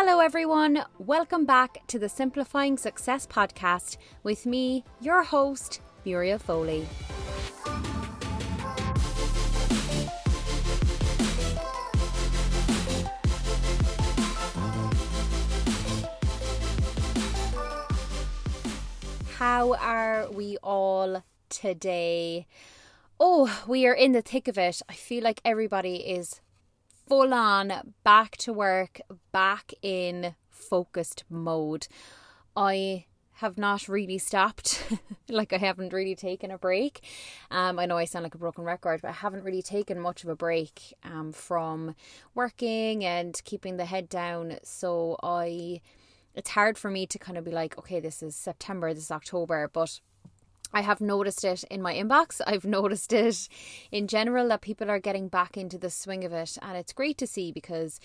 Hello, everyone. Welcome back to the Simplifying Success podcast with me, your host, Muriel Foley. How are we all today? Oh, we are in the thick of it. I feel like everybody is full on back to work, back in focused mode. I have not really stopped. like I haven't really taken a break. Um, I know I sound like a broken record, but I haven't really taken much of a break um, from working and keeping the head down. So I, it's hard for me to kind of be like, okay, this is September, this is October, but I have noticed it in my inbox. I've noticed it in general that people are getting back into the swing of it. And it's great to see because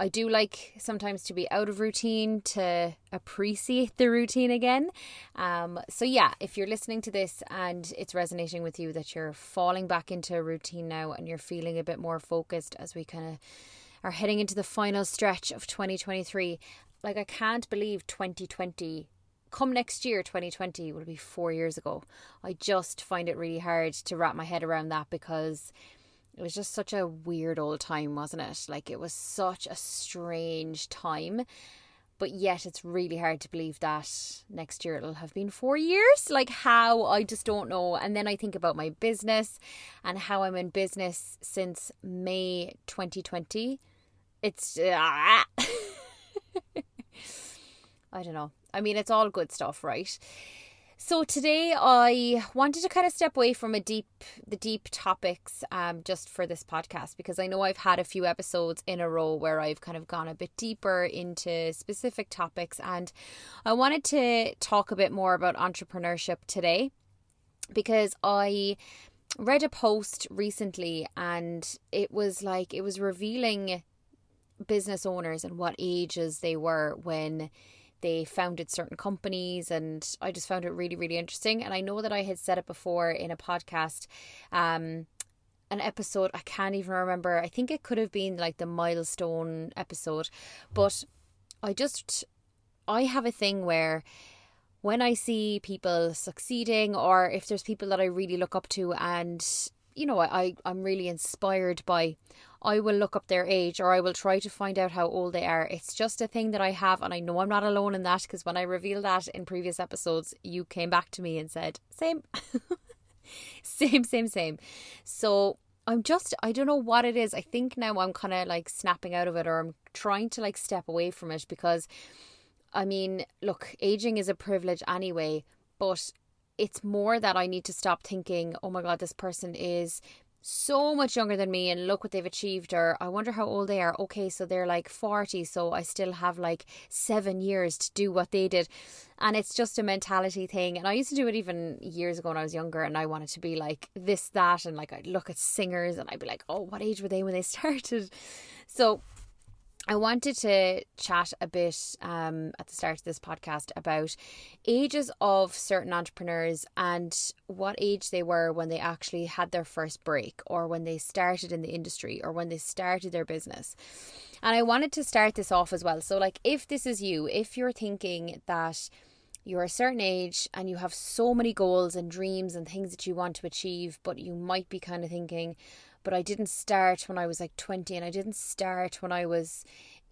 I do like sometimes to be out of routine to appreciate the routine again. Um, so, yeah, if you're listening to this and it's resonating with you that you're falling back into a routine now and you're feeling a bit more focused as we kind of are heading into the final stretch of 2023, like I can't believe 2020 come next year 2020 will be 4 years ago. I just find it really hard to wrap my head around that because it was just such a weird old time, wasn't it? Like it was such a strange time. But yet it's really hard to believe that next year it'll have been 4 years. Like how I just don't know. And then I think about my business and how I'm in business since May 2020. It's uh, I don't know. I mean, it's all good stuff, right? So today I wanted to kind of step away from a deep the deep topics um just for this podcast because I know I've had a few episodes in a row where I've kind of gone a bit deeper into specific topics and I wanted to talk a bit more about entrepreneurship today because I read a post recently and it was like it was revealing business owners and what ages they were when they founded certain companies and I just found it really really interesting. And I know that I had said it before in a podcast um an episode I can't even remember I think it could have been like the milestone episode but I just I have a thing where when I see people succeeding or if there's people that I really look up to and you know I I'm really inspired by I will look up their age or I will try to find out how old they are. It's just a thing that I have, and I know I'm not alone in that because when I revealed that in previous episodes, you came back to me and said, Same. same, same, same. So I'm just, I don't know what it is. I think now I'm kind of like snapping out of it or I'm trying to like step away from it because I mean, look, aging is a privilege anyway, but it's more that I need to stop thinking, oh my God, this person is so much younger than me and look what they've achieved or I wonder how old they are. Okay, so they're like 40, so I still have like 7 years to do what they did. And it's just a mentality thing. And I used to do it even years ago when I was younger and I wanted to be like this that and like I'd look at singers and I'd be like, "Oh, what age were they when they started?" So I wanted to chat a bit um, at the start of this podcast about ages of certain entrepreneurs and what age they were when they actually had their first break or when they started in the industry or when they started their business. And I wanted to start this off as well. So, like, if this is you, if you're thinking that you're a certain age and you have so many goals and dreams and things that you want to achieve, but you might be kind of thinking, but I didn't start when I was like 20 and I didn't start when I was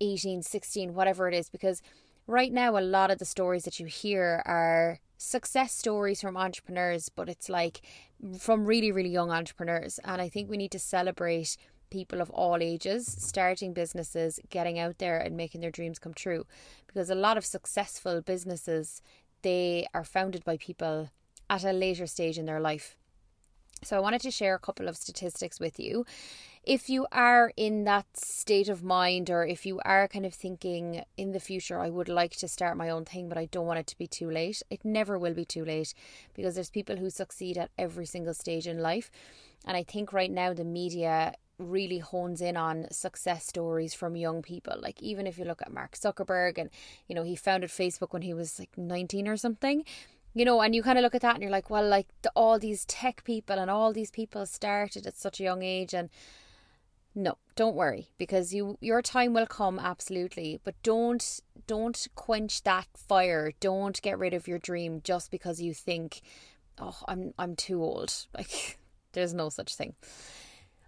18, 16, whatever it is, because right now a lot of the stories that you hear are success stories from entrepreneurs, but it's like from really, really young entrepreneurs. And I think we need to celebrate people of all ages starting businesses, getting out there and making their dreams come true. Because a lot of successful businesses, they are founded by people at a later stage in their life. So I wanted to share a couple of statistics with you. If you are in that state of mind, or if you are kind of thinking in the future, I would like to start my own thing, but I don't want it to be too late, it never will be too late because there's people who succeed at every single stage in life. And I think right now the media really hones in on success stories from young people. Like even if you look at Mark Zuckerberg and you know he founded Facebook when he was like 19 or something you know, and you kind of look at that and you're like, well, like the, all these tech people and all these people started at such a young age, and No, don't worry because you your time will come absolutely, but don't don't quench that fire. Don't get rid of your dream just because you think, "Oh, I'm I'm too old." Like there's no such thing.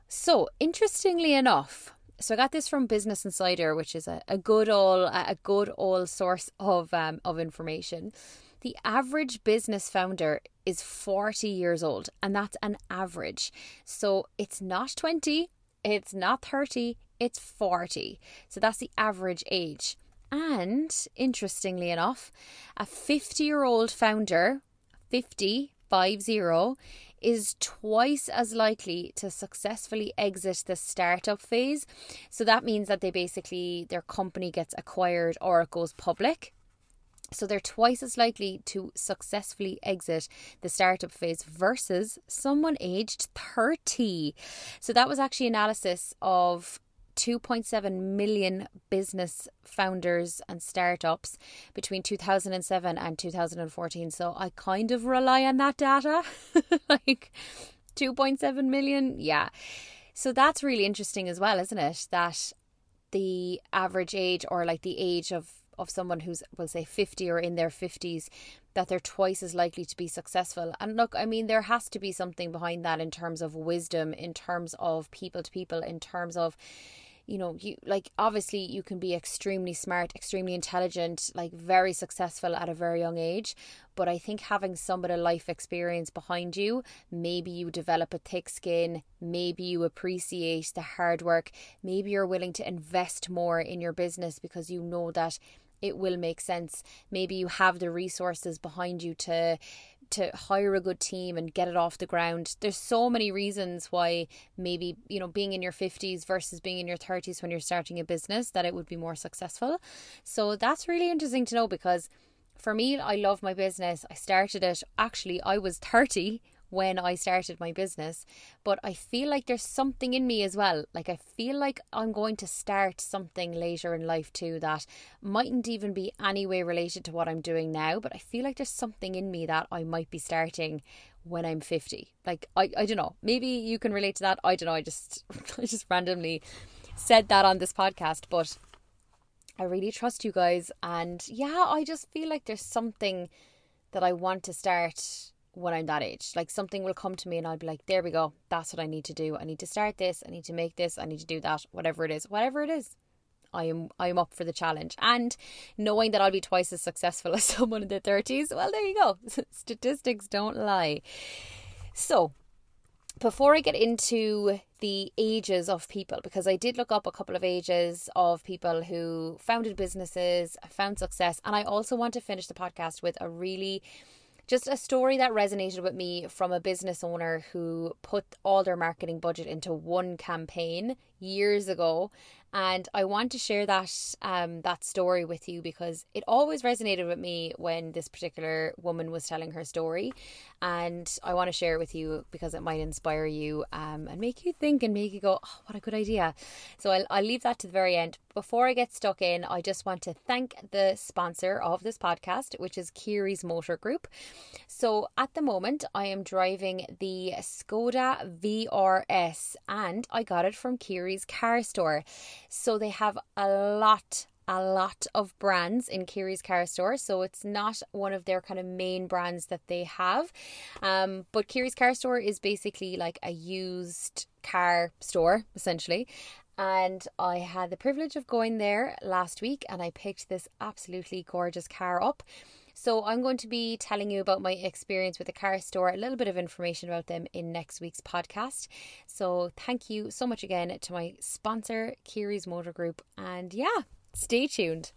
So, interestingly enough, so I got this from Business Insider, which is a, a good all a good old source of um, of information. The average business founder is 40 years old, and that's an average. So it's not 20, it's not 30, it's 40. So that's the average age. And interestingly enough, a 50 year old founder, 50, 50, is twice as likely to successfully exit the startup phase. So that means that they basically, their company gets acquired or it goes public. So they're twice as likely to successfully exit the startup phase versus someone aged 30. So that was actually analysis of 2.7 million business founders and startups between 2007 and 2014. So I kind of rely on that data. like 2.7 million. Yeah. So that's really interesting as well, isn't it? That the average age or like the age of of someone who's we'll say 50 or in their 50s that they're twice as likely to be successful. And look i mean there has to be something behind that in terms of wisdom in terms of people to people in terms of you know you like obviously you can be extremely smart extremely intelligent like very successful at a very young age. But i think having some of the life experience behind you maybe you develop a thick skin maybe you appreciate the hard work maybe you're willing to invest more in your business because you know that it will make sense. Maybe you have the resources behind you to to hire a good team and get it off the ground. There's so many reasons why maybe, you know, being in your 50s versus being in your 30s when you're starting a business that it would be more successful. So that's really interesting to know because for me, I love my business. I started it actually I was 30 when I started my business. But I feel like there's something in me as well. Like I feel like I'm going to start something later in life too that mightn't even be any way related to what I'm doing now. But I feel like there's something in me that I might be starting when I'm 50. Like I, I don't know. Maybe you can relate to that. I don't know. I just I just randomly said that on this podcast, but I really trust you guys and yeah, I just feel like there's something that I want to start when I'm that age. Like something will come to me and I'll be like, there we go. That's what I need to do. I need to start this. I need to make this. I need to do that. Whatever it is. Whatever it is. I am I am up for the challenge. And knowing that I'll be twice as successful as someone in their thirties, well there you go. Statistics don't lie. So before I get into the ages of people, because I did look up a couple of ages of people who founded businesses, found success, and I also want to finish the podcast with a really just a story that resonated with me from a business owner who put all their marketing budget into one campaign years ago and I want to share that um, that story with you because it always resonated with me when this particular woman was telling her story, and I want to share it with you because it might inspire you um, and make you think and make you go, oh, "What a good idea!" So I'll I'll leave that to the very end. Before I get stuck in, I just want to thank the sponsor of this podcast, which is Kearys Motor Group. So at the moment, I am driving the Skoda VRS, and I got it from Kearys car store. So they have a lot a lot of brands in Kearys car store. So it's not one of their kind of main brands that they have. Um, but Kearys car store is basically like a used car store, essentially. And I had the privilege of going there last week and I picked this absolutely gorgeous car up. So I'm going to be telling you about my experience with the car store, a little bit of information about them in next week's podcast. So thank you so much again to my sponsor, Kearys Motor Group. And yeah, stay tuned.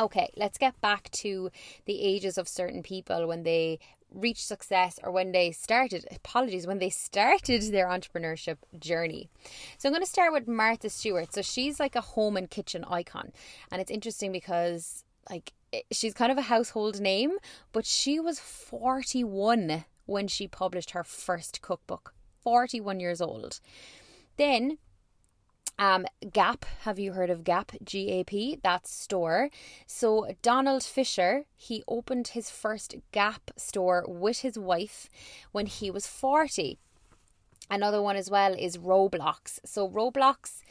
Okay, let's get back to the ages of certain people when they reach success or when they started, apologies, when they started their entrepreneurship journey. So I'm going to start with Martha Stewart. So she's like a home and kitchen icon. And it's interesting because like she's kind of a household name, but she was 41 when she published her first cookbook. 41 years old. Then um, Gap, have you heard of Gap? G A P, that's store. So, Donald Fisher, he opened his first Gap store with his wife when he was 40. Another one as well is Roblox. So, Roblox,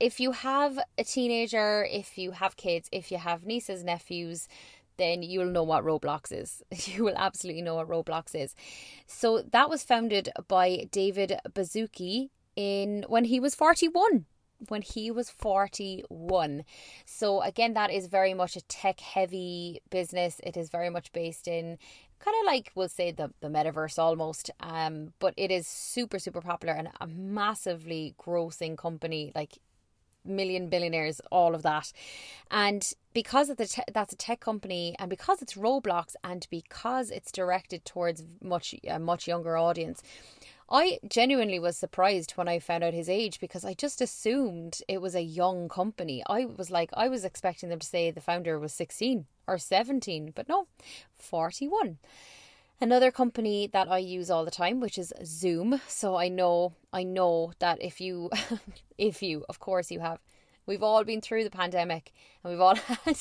if you have a teenager, if you have kids, if you have nieces, nephews, then you'll know what Roblox is. You will absolutely know what Roblox is. So, that was founded by David Baszucki in when he was 41 when he was 41. So, again, that is very much a tech heavy business. It is very much based in kind of like we'll say the, the metaverse almost. Um, but it is super, super popular and a massively grossing company, like million billionaires, all of that. And because of the te- that's a tech company, and because it's Roblox, and because it's directed towards much a much younger audience, I genuinely was surprised when I found out his age because I just assumed it was a young company. I was like, I was expecting them to say the founder was 16 or 17, but no, 41. Another company that I use all the time, which is Zoom. So I know, I know that if you, if you, of course you have, we've all been through the pandemic and we've all had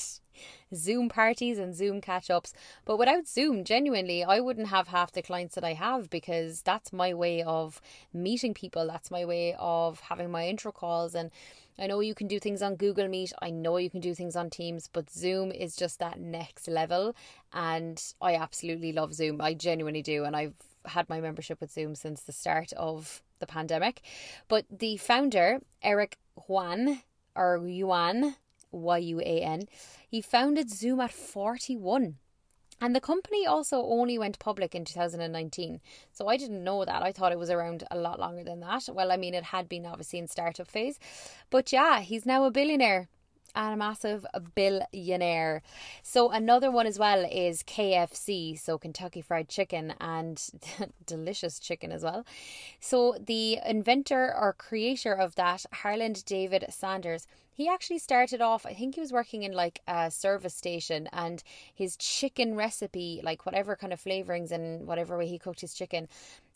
Zoom parties and Zoom catch ups. But without Zoom, genuinely, I wouldn't have half the clients that I have because that's my way of meeting people. That's my way of having my intro calls. And I know you can do things on Google Meet, I know you can do things on Teams, but Zoom is just that next level. And I absolutely love Zoom. I genuinely do. And I've had my membership with Zoom since the start of the pandemic. But the founder, Eric Yuan, or Yuan, Y U A N. He founded Zoom at 41. And the company also only went public in 2019. So I didn't know that. I thought it was around a lot longer than that. Well, I mean, it had been obviously in startup phase. But yeah, he's now a billionaire and a massive billionaire. So another one as well is KFC, so Kentucky Fried Chicken and delicious chicken as well. So the inventor or creator of that, Harland David Sanders, he actually started off, I think he was working in like a service station and his chicken recipe, like whatever kind of flavorings and whatever way he cooked his chicken,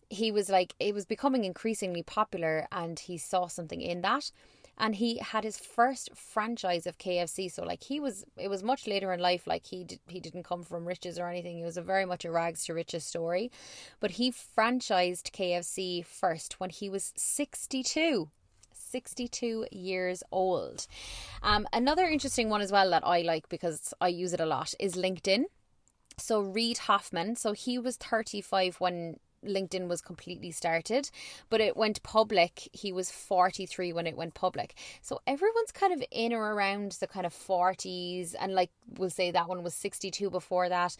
he was like it was becoming increasingly popular and he saw something in that and he had his first franchise of KFC. So like he was, it was much later in life. Like he did, he didn't come from riches or anything. It was a very much a rags to riches story, but he franchised KFC first when he was sixty two. 62 years old. Um, another interesting one as well that I like because I use it a lot is LinkedIn. So Reid Hoffman, so he was 35 when LinkedIn was completely started, but it went public. He was 43 when it went public. So everyone's kind of in or around the kind of 40s, and like we'll say that one was 62 before that.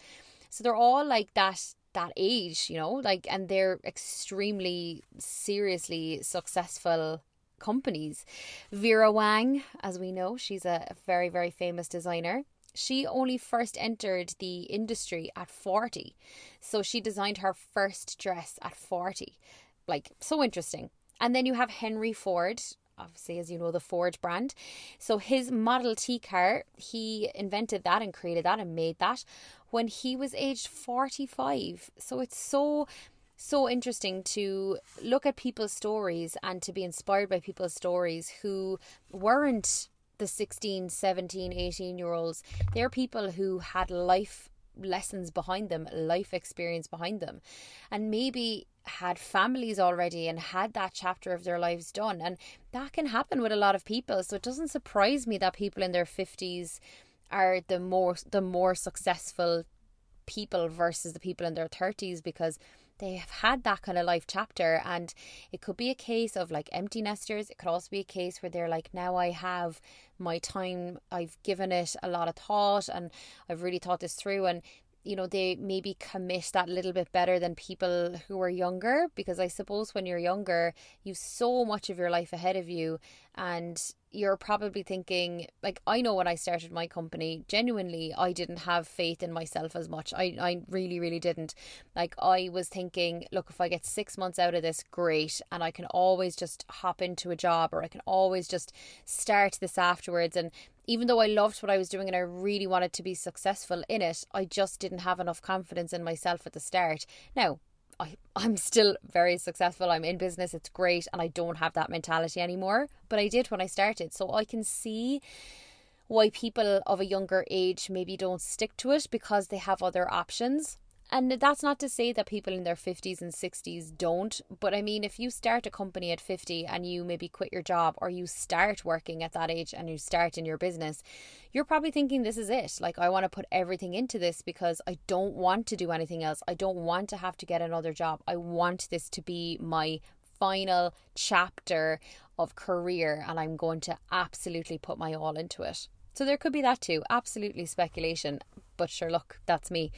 So they're all like that that age, you know, like and they're extremely seriously successful companies. Vera Wang, as we know, she's a very, very famous designer she only first entered the industry at 40. So she designed her first dress at 40. Like, so interesting. And then you have Henry Ford, obviously, as you know, the Ford brand. So his Model T car, he invented that and created that and made that when he was aged 45. So it's so so interesting to look at people's stories and to be inspired by people's stories who weren't the 16, 17, 18 year olds, they're people who had life lessons behind them, life experience behind them, and maybe had families already and had that chapter of their lives done. And that can happen with a lot of people. So it doesn't surprise me that people in their 50s are the more the more successful people versus the people in their 30s because they have had that kind of life chapter and it could be a case of like empty nesters. It could also be a case where they're like now i have my time. I've given it a lot of thought and i've really thought this through. And you know they maybe commit that little bit better than people who are younger because i suppose when you're younger you've so much of your life ahead of you and you're probably thinking like I know when I started my company genuinely I didn't have faith in myself as much. I I really really didn't. Like I was thinking look if I get 6 months out of this great. And I can always just hop into a job or I can always just start this afterwards. And even though I loved what I was doing and I really wanted to be successful in it I just didn't have enough confidence in myself at the start. Now I, I'm still very successful. I'm in business. It's great. And I don't have that mentality anymore. But I did when I started. So I can see why people of a younger age maybe don't stick to it because they have other options. And that's not to say that people in their 50s and 60s don't, but I mean, if you start a company at 50 and you maybe quit your job or you start working at that age and you start in your business, you're probably thinking this is it. Like, I want to put everything into this because I don't want to do anything else. I don't want to have to get another job. I want this to be my final chapter of career and I'm going to absolutely put my all into it. So there could be that too. Absolutely speculation. But sure, look, that's me.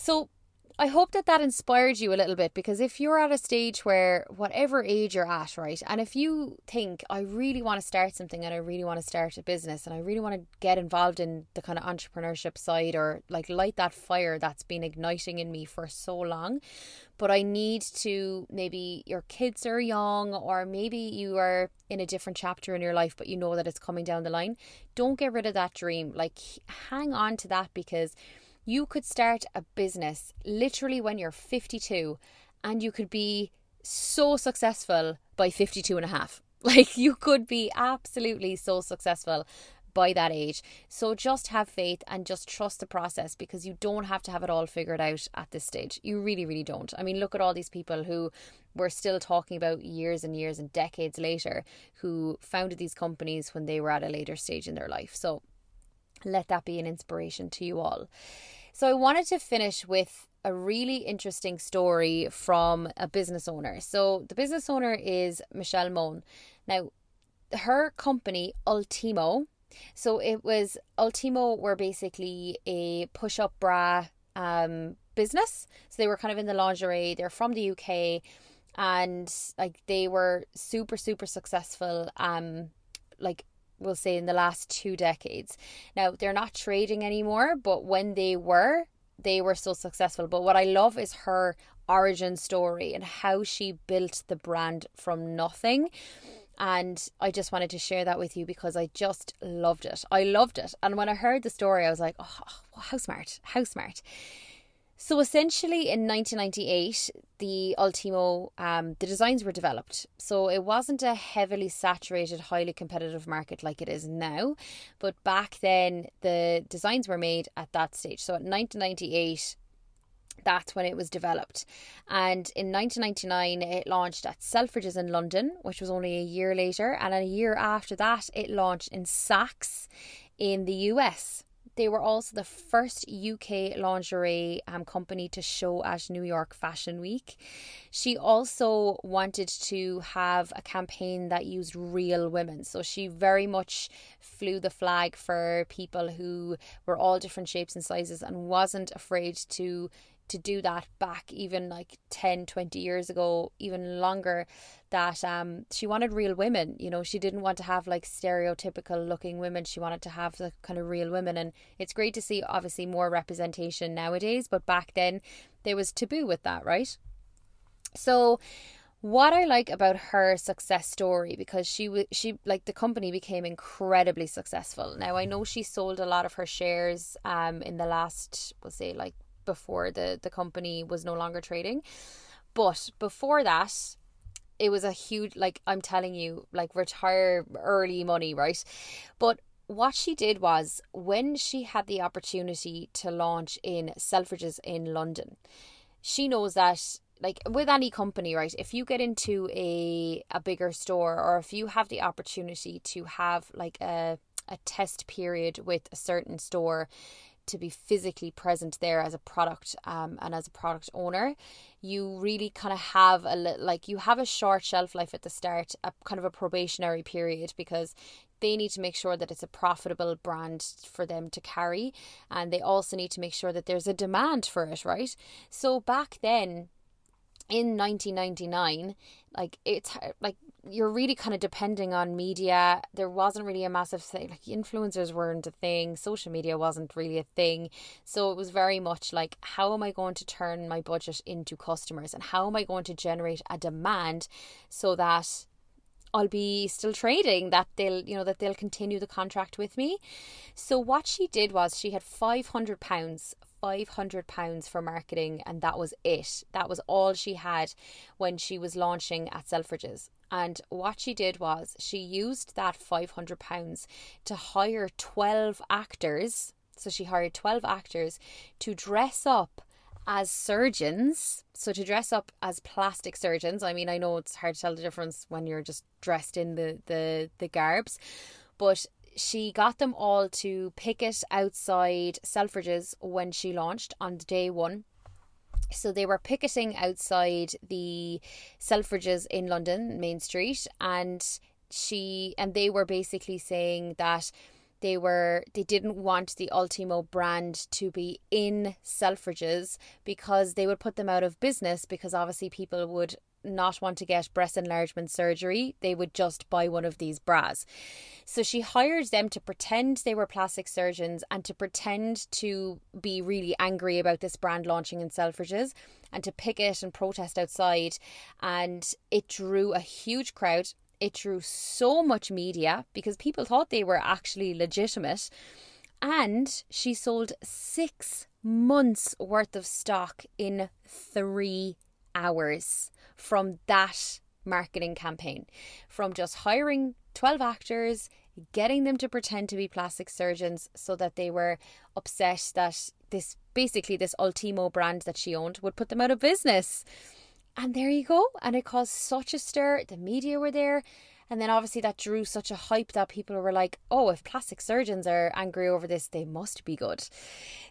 So I hope that that inspired you a little bit because if you're at a stage where, whatever age you're at, right, and if you think, I really want to start something and I really want to start a business and I really want to get involved in the kind of entrepreneurship side or like light that fire that's been igniting in me for so long, but I need to maybe your kids are young or maybe you are in a different chapter in your life, but you know that it's coming down the line, don't get rid of that dream. Like, hang on to that because you could start a business literally when you're 52 and you could be so successful by 52 and a half. Like you could be absolutely so successful by that age. So just have faith and just trust the process because you don't have to have it all figured out at this stage. You really, really don't. I mean, look at all these people who we're still talking about years and years and decades later who founded these companies when they were at a later stage in their life. So let that be an inspiration to you all. So I wanted to finish with a really interesting story from a business owner. So the business owner is Michelle Mone. Now, her company Ultimo, so it was Ultimo were basically a push-up bra um, business. So they were kind of in the lingerie. They're from the UK, and like they were super super successful. Um, like we'll say in the last two decades. Now, they're not trading anymore, but when they were, they were so successful. But what I love is her origin story and how she built the brand from nothing. And I just wanted to share that with you because I just loved it. I loved it. And when I heard the story, I was like, oh, how smart, how smart. So essentially, in 1998, the Ultimo, um, the designs were developed. So it wasn't a heavily saturated, highly competitive market like it is now, but back then the designs were made at that stage. So at 1998, that's when it was developed. And in 1999, it launched at Selfridges in London, which was only a year later. And a year after that, it launched in Saks in the US. They were also the first UK lingerie um, company to show at New York Fashion Week. She also wanted to have a campaign that used real women. So she very much flew the flag for people who were all different shapes and sizes and wasn't afraid to to do that back even like 10 20 years ago even longer that um she wanted real women you know? She didn't want to have like stereotypical looking women. She wanted to have the kind of real women. And it's great to see obviously more representation nowadays but back then there was taboo with that right? So what I like about her success story because she was she like the company became incredibly successful. Now I know she sold a lot of her shares um in the last we'll say like before the the company was no longer trading. But before that, it was a huge like I'm telling you, like retire early money, right? But what she did was when she had the opportunity to launch in Selfridges in London, she knows that like with any company right if you get into a a bigger store or if you have the opportunity to have like a a test period with a certain store to be physically present there as a product um, and as a product owner. You really kind of have a like you have a short shelf life at the start a kind of a probationary period because they need to make sure that it's a profitable brand for them to carry and they also need to make sure that there's a demand for it right? So back then in 1999 like it's like you're really kind of depending on media. There wasn't really a massive thing, like influencers weren't a thing, social media wasn't really a thing. So it was very much like, how am I going to turn my budget into customers and how am I going to generate a demand so that I'll be still trading that they'll you know that they'll continue the contract with me. So what she did was she had 500 pounds 500 pounds for marketing and that was it. That was all she had when she was launching at Selfridges. And what she did was she used that £500 to hire 12 actors. So she hired 12 actors to dress up as surgeons. So to dress up as plastic surgeons, I mean, I know it's hard to tell the difference when you're just dressed in the the the garbs, but she got them all to picket outside Selfridges when she launched on day one. So they were picketing outside the Selfridges in London, Main Street, and she and they were basically saying that they were they didn't want the Ultimo brand to be in Selfridges because they would put them out of business because obviously people would not want to get breast enlargement surgery, they would just buy one of these bras. So she hired them to pretend they were plastic surgeons and to pretend to be really angry about this brand launching in Selfridges and to picket and protest outside. And it drew a huge crowd. It drew so much media because people thought they were actually legitimate. And she sold six months worth of stock in three hours from that marketing campaign. From just hiring 12 actors, getting them to pretend to be plastic surgeons so that they were upset that this basically this Ultimo brand that she owned would put them out of business. And there you go. And it caused such a stir. The media were there. And then obviously that drew such a hype that people were like, oh, if plastic surgeons are angry over this, they must be good.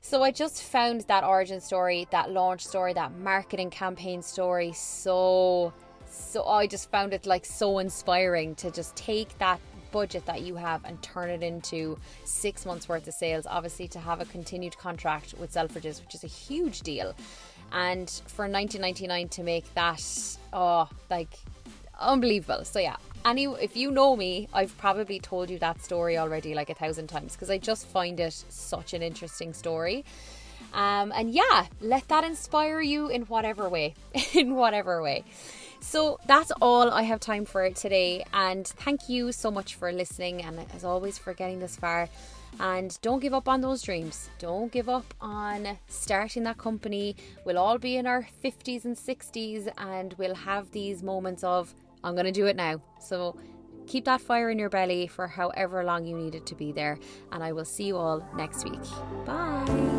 So I just found that origin story, that launch story, that marketing campaign story so, so I just found it like so inspiring to just take that budget that you have and turn it into six months worth of sales. Obviously, to have a continued contract with Selfridges, which is a huge deal and for 19.99 to make that oh like unbelievable so yeah any if you know me i've probably told you that story already like a thousand times because i just find it such an interesting story um, and yeah let that inspire you in whatever way in whatever way so that's all I have time for today. And thank you so much for listening and as always for getting this far. And don't give up on those dreams. Don't give up on starting that company. We'll all be in our 50s and 60s and we'll have these moments of, I'm going to do it now. So keep that fire in your belly for however long you need it to be there. And I will see you all next week. Bye.